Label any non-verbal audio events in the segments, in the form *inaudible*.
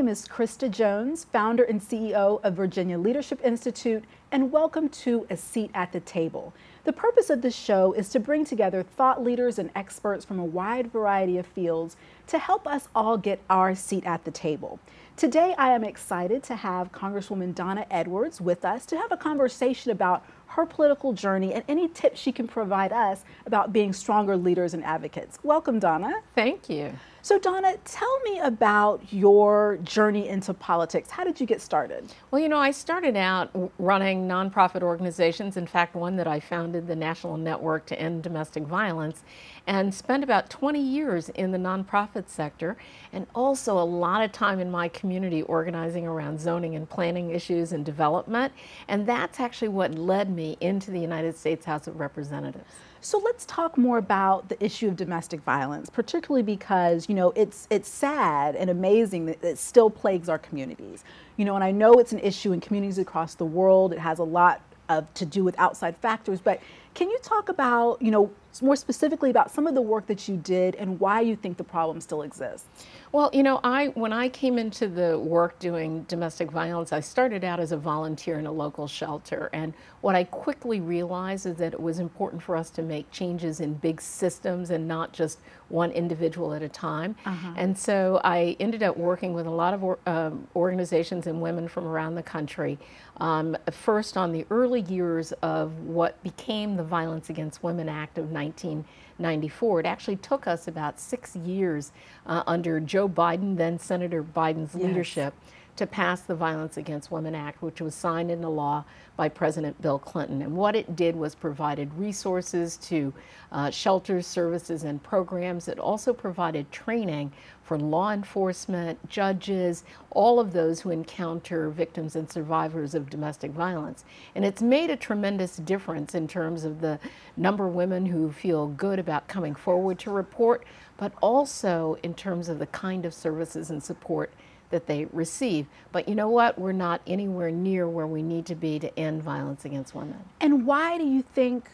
Name is Krista Jones, founder and CEO of Virginia Leadership Institute, and welcome to A Seat at the Table. The purpose of this show is to bring together thought leaders and experts from a wide variety of fields to help us all get our seat at the table. Today, I am excited to have Congresswoman Donna Edwards with us to have a conversation about her political journey and any tips she can provide us about being stronger leaders and advocates. Welcome, Donna. Thank you. So, Donna, tell me about your journey into politics. How did you get started? Well, you know, I started out running nonprofit organizations. In fact, one that I founded, the National Network to End Domestic Violence, and spent about 20 years in the nonprofit sector and also a lot of time in my community organizing around zoning and planning issues and development. And that's actually what led me into the United States House of Representatives. So let's talk more about the issue of domestic violence, particularly because you know it's it's sad and amazing that it still plagues our communities. You know, and I know it's an issue in communities across the world. It has a lot of to do with outside factors, but can you talk about you know more specifically about some of the work that you did and why you think the problem still exists? Well, you know, I when I came into the work doing domestic violence, I started out as a volunteer in a local shelter, and what I quickly realized is that it was important for us to make changes in big systems and not just one individual at a time. Uh-huh. And so I ended up working with a lot of um, organizations and women from around the country. Um, first, on the early years of what became the Violence Against Women Act of 1994. It actually took us about six years uh, under Joe Biden, then Senator Biden's yes. leadership, to pass the Violence Against Women Act, which was signed into law by President Bill Clinton. And what it did was provided resources to uh, shelters, services, and programs. It also provided training for law enforcement, judges, all of those who encounter victims and survivors of domestic violence. And it's made a tremendous difference in terms of the number of women who feel good about coming forward to report, but also in terms of the kind of services and support that they receive. But you know what? We're not anywhere near where we need to be to end violence against women. And why do you think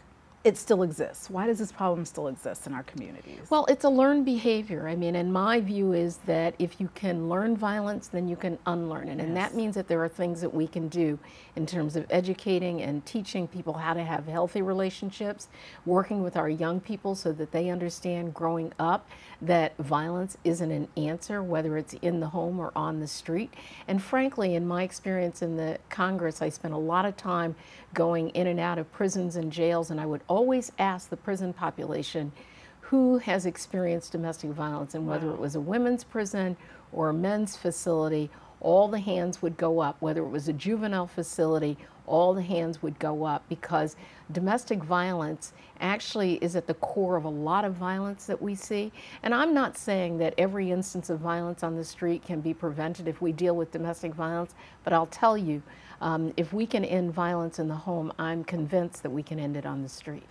it still exists. Why does this problem still exist in our communities? Well, it's a learned behavior. I mean, and my view is that if you can learn violence, then you can unlearn it. Yes. And that means that there are things that we can do in terms of educating and teaching people how to have healthy relationships, working with our young people so that they understand growing up that violence isn't an answer, whether it's in the home or on the street. And frankly, in my experience in the Congress, I spent a lot of time going in and out of prisons and jails, and I would always ask the prison population who has experienced domestic violence, and whether wow. it was a women's prison or a men's facility, all the hands would go up. Whether it was a juvenile facility, all the hands would go up because domestic violence actually is at the core of a lot of violence that we see. And I'm not saying that every instance of violence on the street can be prevented if we deal with domestic violence, but I'll tell you um, if we can end violence in the home, I'm convinced that we can end it on the street.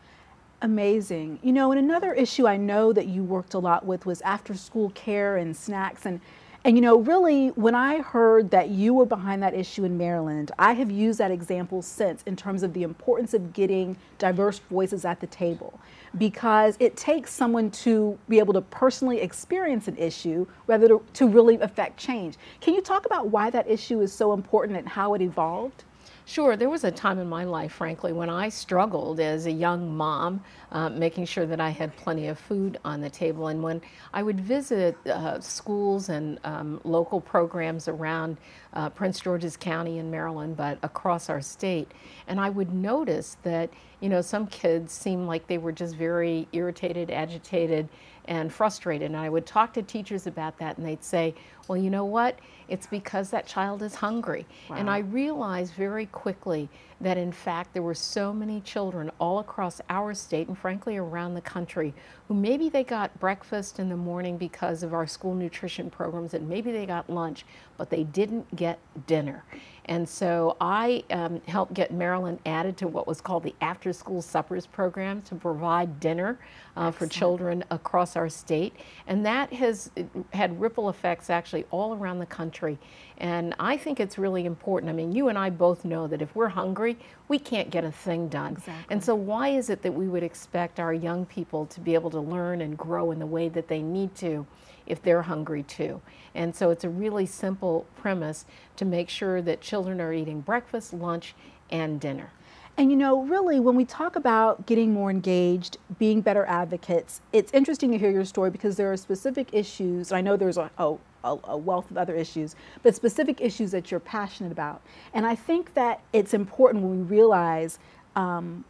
Amazing. You know, and another issue I know that you worked a lot with was after school care and snacks. And, and you know, really, when I heard that you were behind that issue in Maryland, I have used that example since in terms of the importance of getting diverse voices at the table because it takes someone to be able to personally experience an issue rather to, to really affect change. Can you talk about why that issue is so important and how it evolved? Sure, there was a time in my life, frankly, when I struggled as a young mom, uh, making sure that I had plenty of food on the table. And when I would visit uh, schools and um, local programs around uh, Prince George's County in Maryland, but across our state, and I would notice that, you know, some kids seemed like they were just very irritated, agitated, and frustrated. And I would talk to teachers about that, and they'd say, well, you know what? It's because that child is hungry. Wow. And I realized very quickly that, in fact, there were so many children all across our state and, frankly, around the country who maybe they got breakfast in the morning because of our school nutrition programs, and maybe they got lunch, but they didn't get dinner. And so I um, helped get Maryland added to what was called the After School Suppers Program to provide dinner uh, for children across across our state, and that has had ripple effects actually all around the country. And I think it's really important. I mean, you and I both know that if we're hungry, we can't get a thing done. Exactly. And so, why is it that we would expect our young people to be able to learn and grow in the way that they need to if they're hungry too? And so, it's a really simple premise to make sure that children are eating breakfast, lunch, and dinner. And you know, really, when we talk about getting more engaged, being better advocates, it's interesting to hear your story because there are specific issues. I know there's a, a, a, wealth of other issues, but specific issues that you're passionate about. And I think that it's important when we realize um,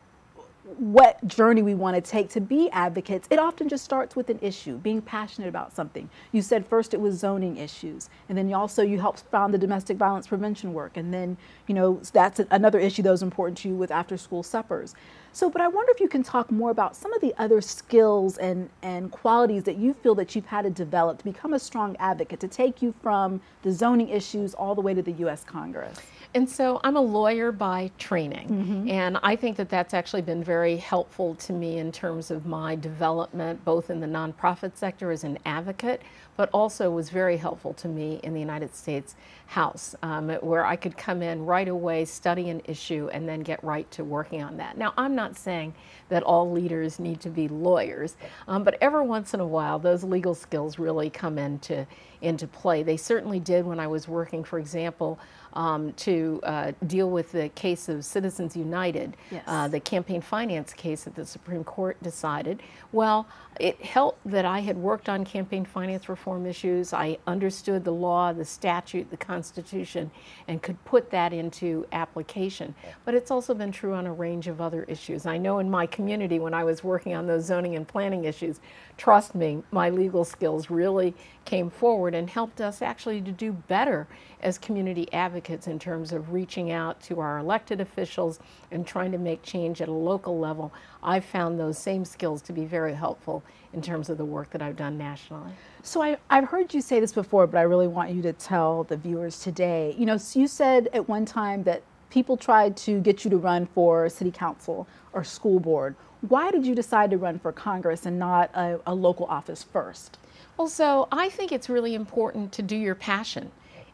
what journey we want to take to be advocates, it often just starts with an issue, being passionate about something. You said first it was zoning issues, and then you also you helped found the domestic violence prevention work, and then you know that's another issue that was important to you with after school suppers. So, but I wonder if you can talk more about some of the other skills and, and qualities that you feel that you've had to develop to become a strong advocate, to take you from the zoning issues all the way to the U.S. Congress. And so I'm a lawyer by training, mm-hmm. and I think that that's actually been very helpful to me in terms of my development, both in the nonprofit sector as an advocate, but also was very helpful to me in the United States House, um, where I could come in right away, study an issue, and then get right to working on that. Now, I'm not saying that all leaders need to be lawyers, um, but every once in a while, those legal skills really come into into play. They certainly did when I was working, for example, um, to uh, deal with the case of Citizens United, yes. uh, the campaign finance case that the Supreme Court decided. Well, it helped that I had worked on campaign finance reform issues. I understood the law, the statute, the Constitution, and could put that into application. But it's also been true on a range of other issues. I know in my community when I was working on those zoning and planning issues, trust me, my legal skills really came forward and helped us actually to do better as community advocates in terms of reaching out to our elected officials and trying to make change at a local level. I've found those same skills to be very helpful in terms of the work that I've done nationally. So I, have heard you say this before, but I really want you to tell the viewers today. You know, so you said at one time that people tried to get you to run for city council or school board. Why did you decide to run for Congress and not a, a local office first? Well, so I think it's really important to do your passion.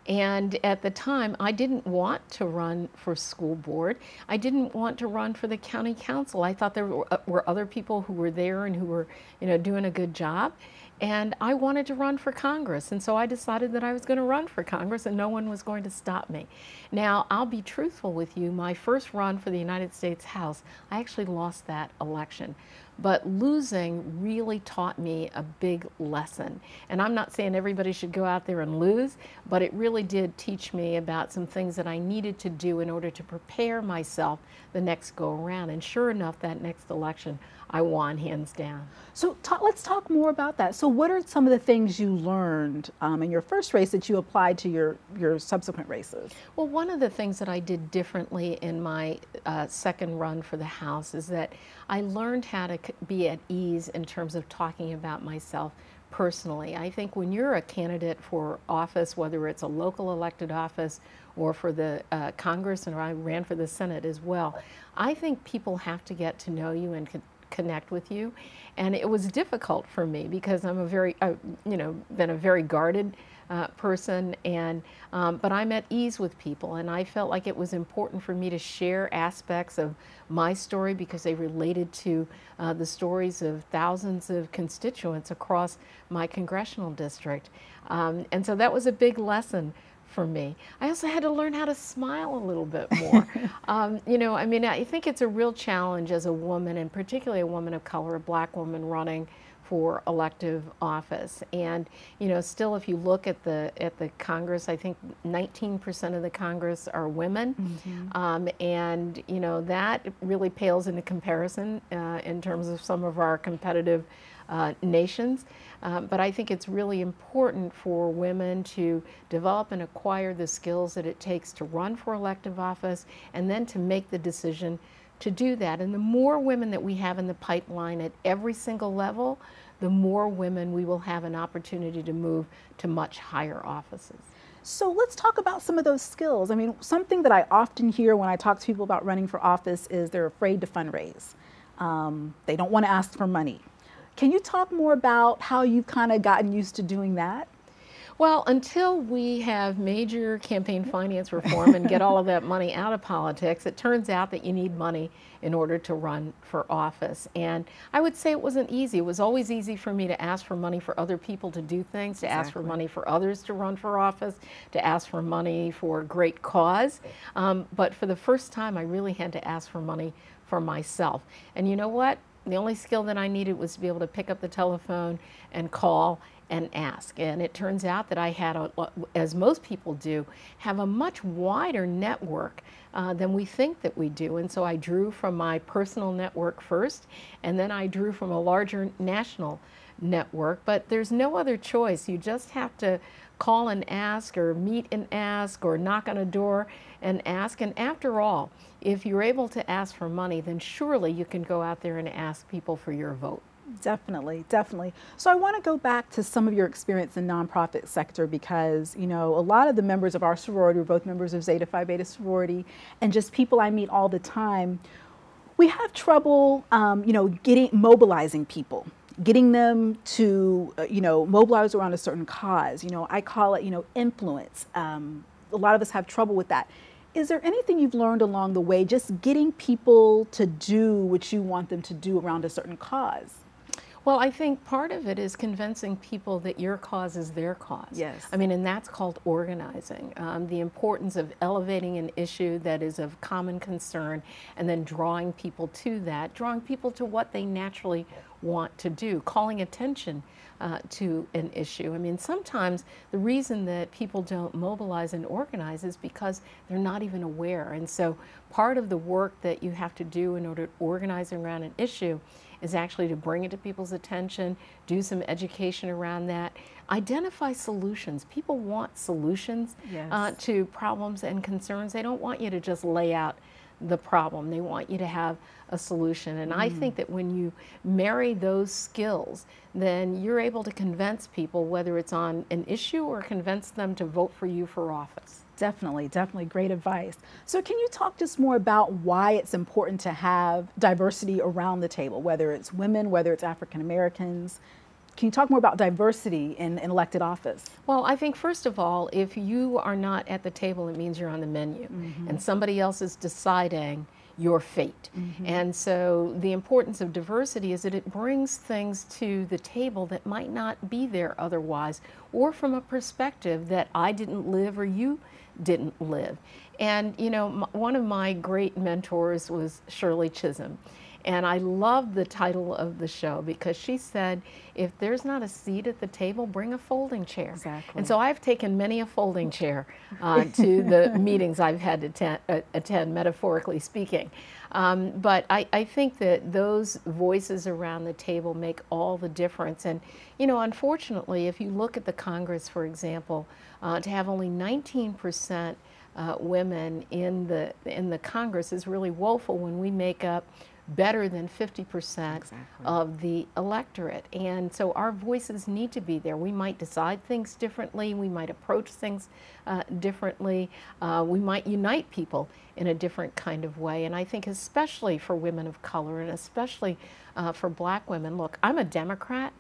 And at the time, I didn't want to run for school board. I didn't want to run for the county council. I thought there were, uh, were other people who were there and who were, you know, doing a good job. And I wanted to run for Congress. And so I decided that I was going to run for Congress and no one was going to stop me. Now, I'll be truthful with you. My first run for the United States House, I actually lost that election. But losing really taught me a big lesson. And I'm not saying everybody should go out there and lose, but it really did teach me about some things that I needed to do in order to prepare myself the next go around. And sure enough, that next election, I won hands down. So talk, let's talk more about that. So what are some of the things you learned um, in your first race that you applied to your, your subsequent races? Well, one of the things that I did differently in my uh, second run for the House is that I learned how to be at ease in terms of talking about myself personally. I think when you're a candidate for office, whether it's a local elected office or for the uh, Congress, and I ran for the Senate as well, I think people have to get to know you and connect with you. And it was difficult for me because I'm a very, uh, you know, been a very guarded uh, person, and um, but I'm at ease with people, and I felt like it was important for me to share aspects of my story because they related to uh, the stories of thousands of constituents across my congressional district, um, and so that was a big lesson for me. I also had to learn how to smile a little bit more. *laughs* um, you know, I mean, I think it's a real challenge as a woman, and particularly a woman of color, a black woman running for elective office. And you know, still, if you look at the at the Congress, I think 19% of the Congress are women, mm-hmm. um, and you know that really pales into comparison uh, in terms of some of our competitive uh, nations. Um, but I think it's really important for women to develop and acquire the skills that it takes to run for elective office and then to make the decision to do that. And the more women that we have in the pipeline at every single level, the more women we will have an opportunity to move to much higher offices. So let's talk about some of those skills. I mean, something that I often hear when I talk to people about running for office is they're afraid to fundraise. Um, they don't want to ask for money. Can you talk more about how you've kind of gotten used to doing that? Well, until we have major campaign finance reform and get all of that money out of politics, it turns out that you need money in order to run for office. And I would say it wasn't easy. It was always easy for me to ask for money for other people to do things, to exactly. ask for money for others to run for office, to ask for money for great cause. Um, but for the first time, I really had to ask for money for myself. And you know what? The only skill that I needed was to be able to pick up the telephone and call and ask. And it turns out that I had, a, as most people do, have a much wider network uh, than we think that we do. And so I drew from my personal network first, and then I drew from a larger national network. But there's no other choice. You just have to call and ask, or meet and ask, or knock on a door and ask. And after all, if you're able to ask for money, then surely you can go out there and ask people for your vote. Definitely, definitely. So I want to go back to some of your experience in nonprofit sector because, you know, a lot of the members of our sorority were both members of Zeta Phi Beta sorority and just people I meet all the time. We have trouble, um, you know, getting mobilizing people, getting them to, uh, you know, mobilize around a certain cause. You know, I call it, you know, influence. Um, a lot of us have trouble with that. Is there anything you've learned along the way, just getting people to do what you want them to do around a certain cause? Well, I think part of it is convincing people that your cause is their cause. Yes. I mean, and that's called organizing. Um, the importance of elevating an issue that is of common concern and then drawing people to that, drawing people to what they naturally want to do, calling attention uh, to an issue. I mean, sometimes the reason that people don't mobilize and organize is because they're not even aware. And so part of the work that you have to do in order to organize around an issue is actually to bring it to people's attention, do some education around that, identify solutions. People want solutions uh, yes. uh, to problems and concerns. They don't want you to just lay out the problem. They want you to have a solution. And mm. I think that when you marry those skills, then you're able to convince people, whether it's on an issue or convince them to vote for you for office. Definitely, definitely great advice. So, can you talk just more about why it's important to have diversity around the table, whether it's women, whether it's African Americans? Can you talk more about diversity in, in, elected office? Well, I think first of all, if you are not at the table, it means you're on the menu, mm -hmm. and somebody else is deciding your fate. Mm -hmm. And so the importance of diversity is that it brings things to the table that might not be there otherwise, or from a perspective that I didn't live or you didn't live. And, you know, one of my great mentors was Shirley Chisholm. And I love the title of the show because she said, if there's not a seat at the table, bring a folding chair. Exactly. And so I've taken many a folding *laughs* chair uh, to the meetings I've had to attend, uh, attend metaphorically speaking. Um, but I, I, think that those voices around the table make all the difference. And, you know, unfortunately, if you look at the Congress, for example, uh, to have only 19 percent uh, women in the in the Congress is really woeful when we make up better than 50% exactly. of the electorate. And so our voices need to be there. We might decide things differently, we might approach things uh, differently, uh, we might unite people in a different kind of way. And I think, especially for women of color and especially uh, for black women, look, I'm a Democrat.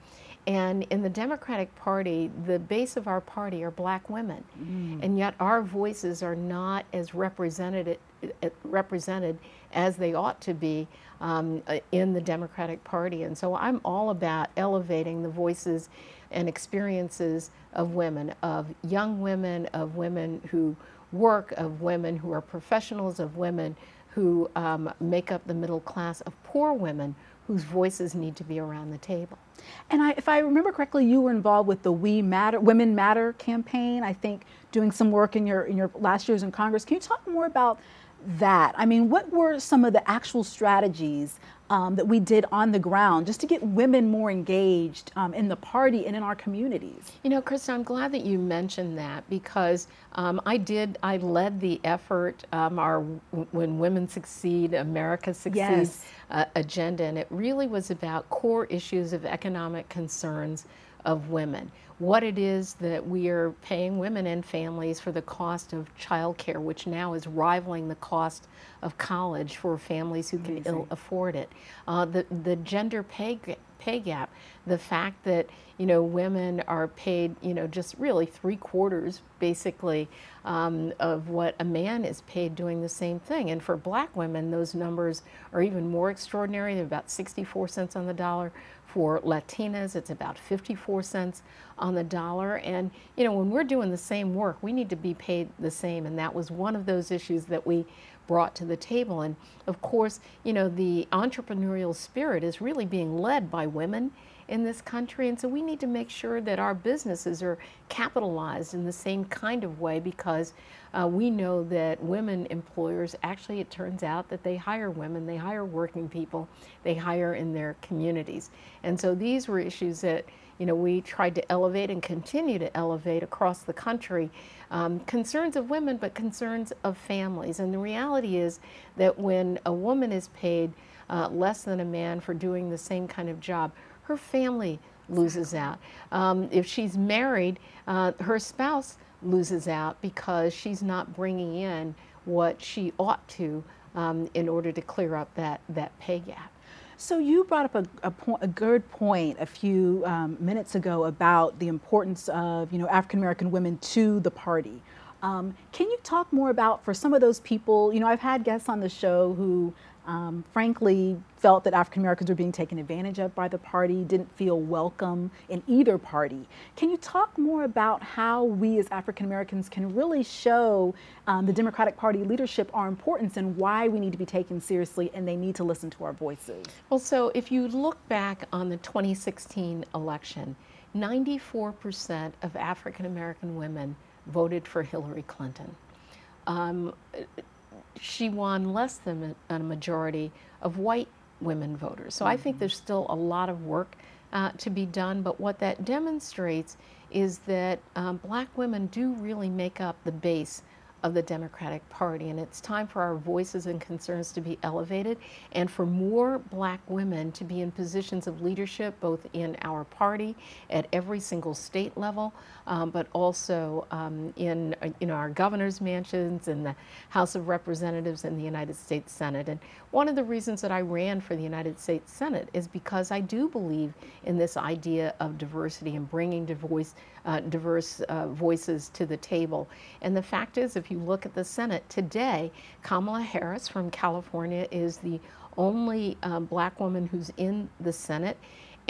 And in the Democratic Party, the base of our party are black women. Mm. And yet our voices are not as represented, uh, represented as they ought to be um, uh, in the Democratic Party. And so I'm all about elevating the voices and experiences of women, of young women, of women who work, of women who are professionals, of women who um, make up the middle class, of poor women whose voices need to be around the table. And I, if I remember correctly, you were involved with the We Matter, Women Matter campaign. I think doing some work in your in your last years in Congress. Can you talk more about that? I mean, what were some of the actual strategies um, that we did on the ground just to get women more engaged um, in the party and in our communities? You know, Krista, I'm glad that you mentioned that because um, I did, I led the effort, um, our When Women Succeed, America Succeeds yes. uh, agenda, and it really was about core issues of economic concerns of women. what it is that we are paying women and families for the cost of childcare, which now is rivaling the cost of college for families who can Ill afford it. Uh, the, the gender pay, pay gap, the fact that you know women are paid you know just really three quarters basically um, of what a man is paid doing the same thing. And for black women, those numbers are even more extraordinary. They're about 64 cents on the dollar. For Latinas, it's about 54 cents on the dollar. And, you know, when we're doing the same work, we need to be paid the same. And that was one of those issues that we brought to the table. And of course, you know, the entrepreneurial spirit is really being led by women in this country. And so we need to make sure that our businesses are capitalized in the same kind of way because uh, we know that women employers actually, it turns out that they hire women, they hire working people, they hire in their communities. And so these were issues that you know, we tried to elevate and continue to elevate across the country um, concerns of women, but concerns of families. And the reality is that when a woman is paid uh, less than a man for doing the same kind of job, her family loses out. Um, if she's married, uh, her spouse loses out because she's not bringing in what she ought to um, in order to clear up that, that pay gap. So you brought up a, a, a good point a few um, minutes ago about the importance of you know African American women to the party. Um, can you talk more about for some of those people? You know, I've had guests on the show who um, frankly felt that African Americans were being taken advantage of by the party, didn't feel welcome in either party. Can you talk more about how we as African Americans can really show um, the Democratic Party leadership our importance and why we need to be taken seriously and they need to listen to our voices? Well, so if you look back on the 2016 election, 94% of African American women voted for Hillary Clinton. Um, she won less than a majority of white women voters. So mm-hmm. I think mm-hmm. there's still a lot of work uh, to be done, but what that demonstrates is that um, black women do really make up the base of the Democratic Party. And it's time for our voices and concerns to be elevated and for more black women to be in positions of leadership, both in our party at every single state level, um, but also um, in uh, you know, our governor's mansions and the House of Representatives and the United States Senate. And one of the reasons that I ran for the United States Senate is because I do believe in this idea of diversity and bringing voice, uh, diverse uh, voices to the table. And the fact is, if you look at the Senate today, Kamala Harris from California is the only um, black woman who's in the Senate.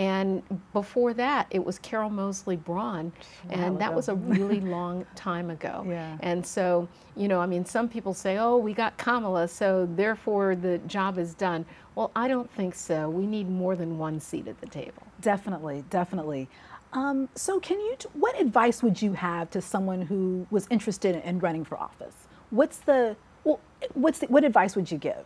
And before that, it was Carol Moseley Braun, and that was a really *laughs* long time ago. Yeah. And so, you know, I mean, some people say, oh, we got Kamala, so therefore the job is done. Well, I don't think so. We need more than one seat at the table. Definitely, definitely. Um, so, can you? What advice would you have to someone who was interested in running for office? What's the well, what's the, what advice would you give?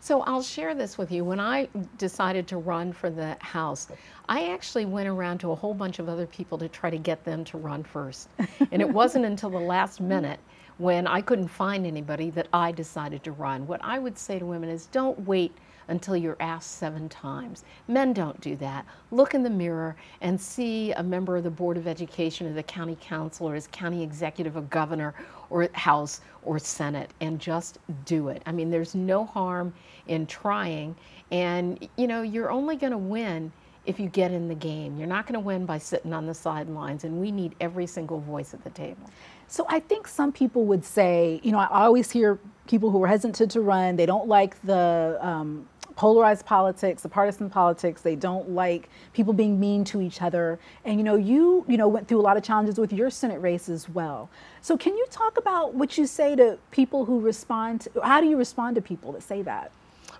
So I'll share this with you. When I decided to run for the House, I actually went around to a whole bunch of other people to try to get them to run first. and it wasn't *laughs* until the last minute when I couldn't find anybody that I decided to run. What I would say to women is don't wait until you're asked seven times. Men don't do that. Look in the mirror and see a member of the Board of Education or the county council or as county executive or governor or House or Senate and just do it. I mean, there's no harm in trying. And, you know, you're only going to win if you get in the game. You're not going to win by sitting on the sidelines, and we need every single voice at the table. So I think some people would say, you know, I always hear people who are hesitant to run, they don't like the um, polarized politics, the partisan politics. They don't like people being mean to each other. And you know, you you know went through a lot of challenges with your Senate race as well. So can you talk about what you say to people who respond? To, how do you respond to people that say that?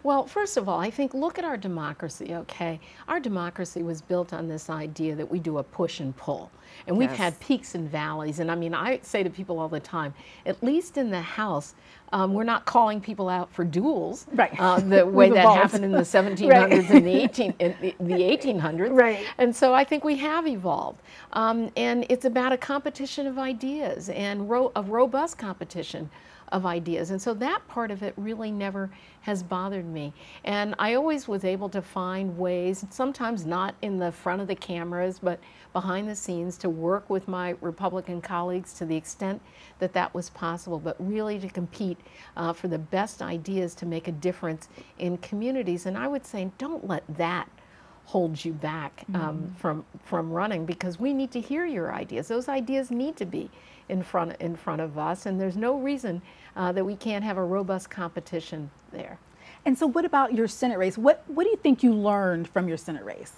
Well, first of all, I think look at our democracy, okay? Our democracy was built on this idea that we do a push and pull. And we've yes. had peaks and valleys. And I mean, I say to people all the time, at least in the House, um, we're not calling people out for duels right. uh, *laughs* the way that evolved. happened in the 1700s *laughs* right. and the, 18, in the, the 1800s. Right. And so I think we have evolved. Um, and it's about a competition of ideas and ro- a robust competition of ideas. And so that part of it really never has bothered me. And I always was able to find ways, sometimes not in the front of the cameras, but behind the scenes to work with my Republican colleagues to the extent that that was possible, but really to compete uh, for the best ideas to make a difference in communities. And I would say, don't let that hold you back um, mm-hmm. from from running because we need to hear your ideas. Those ideas need to be in front in front of us, and there's no reason uh, that we can't have a robust competition there. And so, what about your Senate race? What what do you think you learned from your Senate race?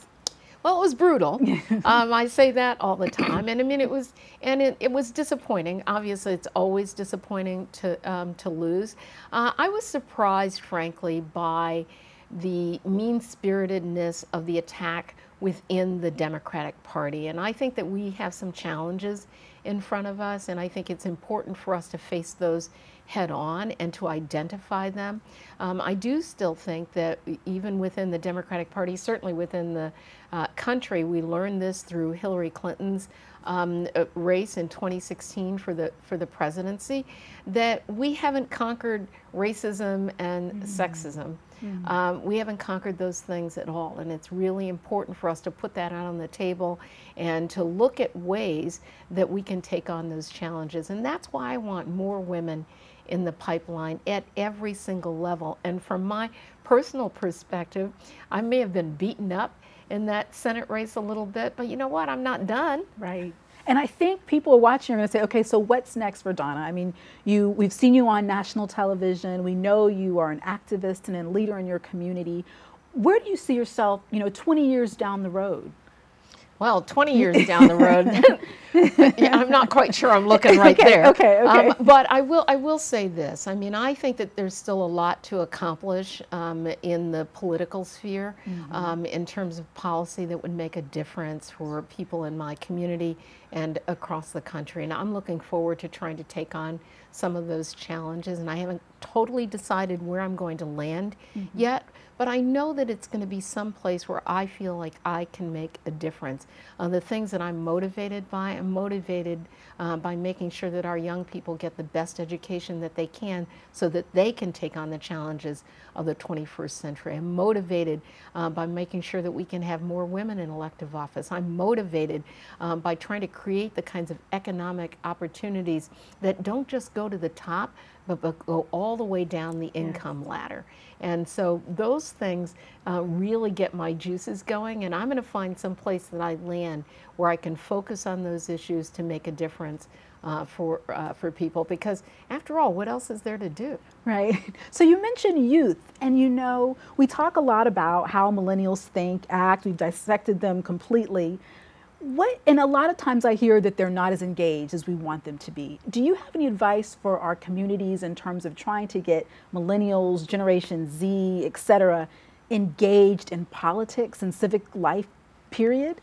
Well, it was brutal. *laughs* um, I say that all the time, and I mean it was, and it, it was disappointing. Obviously, it's always disappointing to um, to lose. Uh, I was surprised, frankly, by the mean spiritedness of the attack within the Democratic Party. And I think that we have some challenges in front of us, and I think it's important for us to face those head on and to identify them. Um, I do still think that even within the Democratic Party, certainly within the uh, country, we learned this through Hillary Clinton's um, uh, race in 2016 for the for the presidency, that we haven't conquered racism and mm. sexism. Mm. Um, we haven't conquered those things at all, and it's really important for us to put that out on the table and to look at ways that we can take on those challenges. And that's why I want more women in the pipeline at every single level. And from my personal perspective, I may have been beaten up in that Senate race a little bit, but you know what? I'm not done. Right. And I think people are watching are going to say, okay, so what's next for Donna? I mean, you we've seen you on national television. We know you are an activist and a leader in your community. Where do you see yourself, you know, 20 years down the road? Well, 20 years down the road, *laughs* yeah, I'm not quite sure I'm looking right okay, there. Okay, okay. Um, but I will, I will say this. I mean, I think that there's still a lot to accomplish um, in the political sphere mm-hmm. um, in terms of policy that would make a difference for people in my community and across the country. And I'm looking forward to trying to take on some of those challenges. And I haven't totally decided where I'm going to land mm-hmm. yet but I know that it's going to be some place where I feel like I can make a difference. Uh, the things that I'm motivated by, I'm motivated uh, by making sure that our young people get the best education that they can so that they can take on the challenges of the 21st century. I'm motivated uh, by making sure that we can have more women in elective office. I'm motivated um, by trying to create the kinds of economic opportunities that don't just go to the top, but, but go all the way down the income ladder. And so those things uh, really get my juices going, and I'm going to find some place that I land where I can focus on those issues to make a difference uh, for uh, for people. Because after all, what else is there to do? Right. *laughs* So you mentioned youth, and you know we talk a lot about how millennials think, act. We've dissected them completely what and a lot of times i hear that they're not as engaged as we want them to be do you have any advice for our communities in terms of trying to get millennials generation z etc engaged in politics and civic life period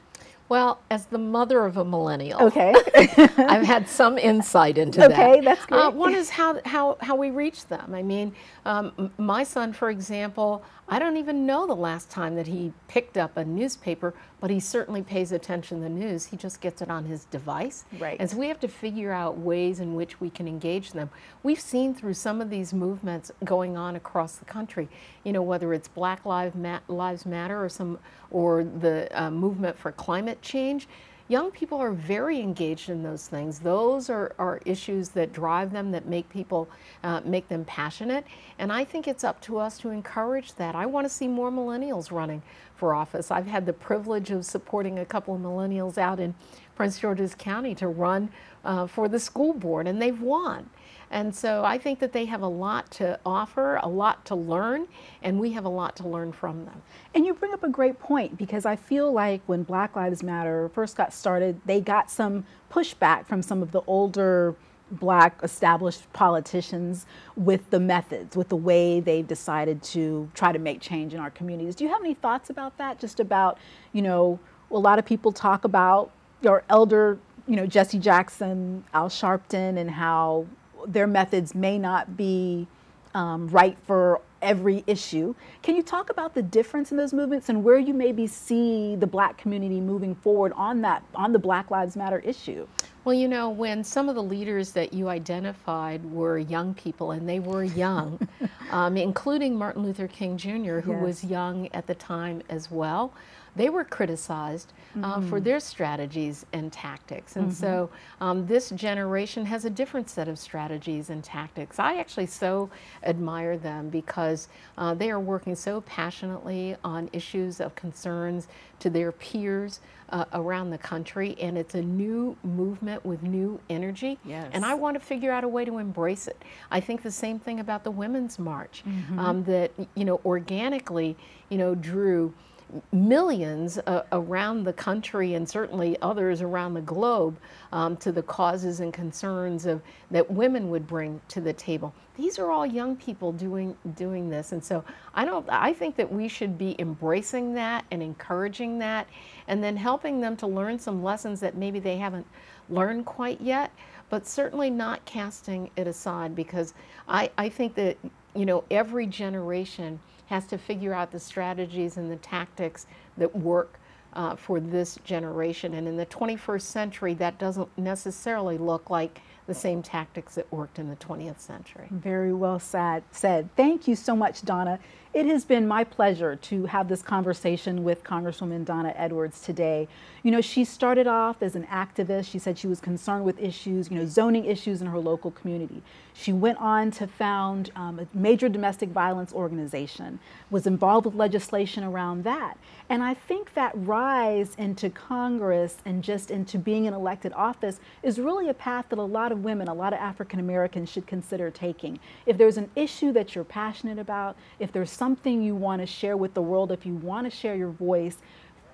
well, as the mother of a millennial, okay, *laughs* I've had some insight into okay, that. Okay, that's uh, great. Uh, one is how, how, how we reach them. I mean, um, my son, for example, I don't even know the last time that he picked up a newspaper, but he certainly pays attention to the news. He just gets it on his device. Right. And so we have to figure out ways in which we can engage them. We've seen through some of these movements going on across the country, you know, whether it's Black Lives Matter or some or the uh, movement for climate change young people are very engaged in those things. Those are, are issues that drive them, that make people, uh, make them passionate. And I think it's up to us to encourage that. I want to see more millennials running for office. I've had the privilege of supporting a couple of millennials out in Prince George's County to run uh, for the school board, and they've won. And so I think that they have a lot to offer, a lot to learn, and we have a lot to learn from them. And you bring up a great point because I feel like when Black Lives Matter first got started, they got some pushback from some of the older black established politicians with the methods, with the way they've decided to try to make change in our communities. Do you have any thoughts about that? Just about, you know, a lot of people talk about your elder, you know, Jesse Jackson, Al Sharpton, and how their methods may not be um, right for every issue. Can you talk about the difference in those movements and where you maybe see the black community moving forward on that on the Black Lives Matter issue? Well, you know, when some of the leaders that you identified were young people, and they were young, *laughs* um, including Martin Luther King Jr., who yes. was young at the time as well, they were criticized uh, mm-hmm. for their strategies and tactics. And mm-hmm. so um, this generation has a different set of strategies and tactics. I actually so admire them because uh, they are working so passionately on issues of concerns to their peers uh, around the country. And it's a new movement with new energy. Yes. And I want to figure out a way to embrace it. I think the same thing about the Women's March, mm-hmm. um, that, you know, organically, you know, drew millions uh, around the country and certainly others around the globe um, to the causes and concerns of that women would bring to the table. These are all young people doing doing this, and so I don't. I think that we should be embracing that and encouraging that, and then helping them to learn some lessons that maybe they haven't learned quite yet, but certainly not casting it aside because I, I think that you know every generation has to figure out the strategies and the tactics that work uh, for this generation. And in the 21st century, that doesn't necessarily look like the same tactics that worked in the 20th century. Very well said. said. Thank you so much, Donna. It has been my pleasure to have this conversation with Congresswoman Donna Edwards today. You know, she started off as an activist. She said she was concerned with issues, you know, zoning issues in her local community. She went on to found um, a major domestic violence organization, was involved with legislation around that. And I think that rise into Congress and just into being in elected office is really a path that a lot of women, a lot of African Americans should consider taking. If there's an issue that you're passionate about, if there's something you want to share with the world, if you want to share your voice,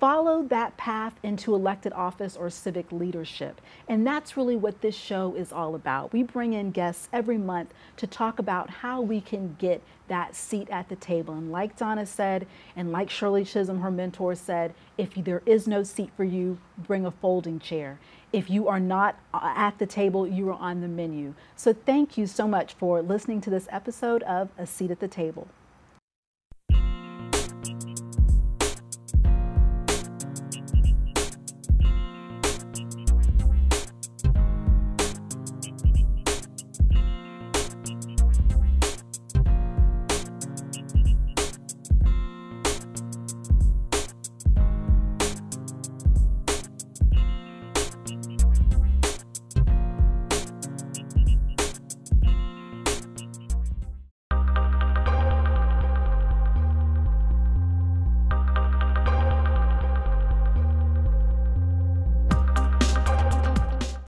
follow that path into elected office or civic leadership. And that's really what this show is all about. We bring in guests every month to talk about how we can get that seat at the table. And like Donna said, and like Shirley Chisholm, her mentor, said, if there is no seat for you, bring a folding chair. If you are not uh, at the table, you are on the menu. So thank you so much for listening to this episode of A Seat at the Table.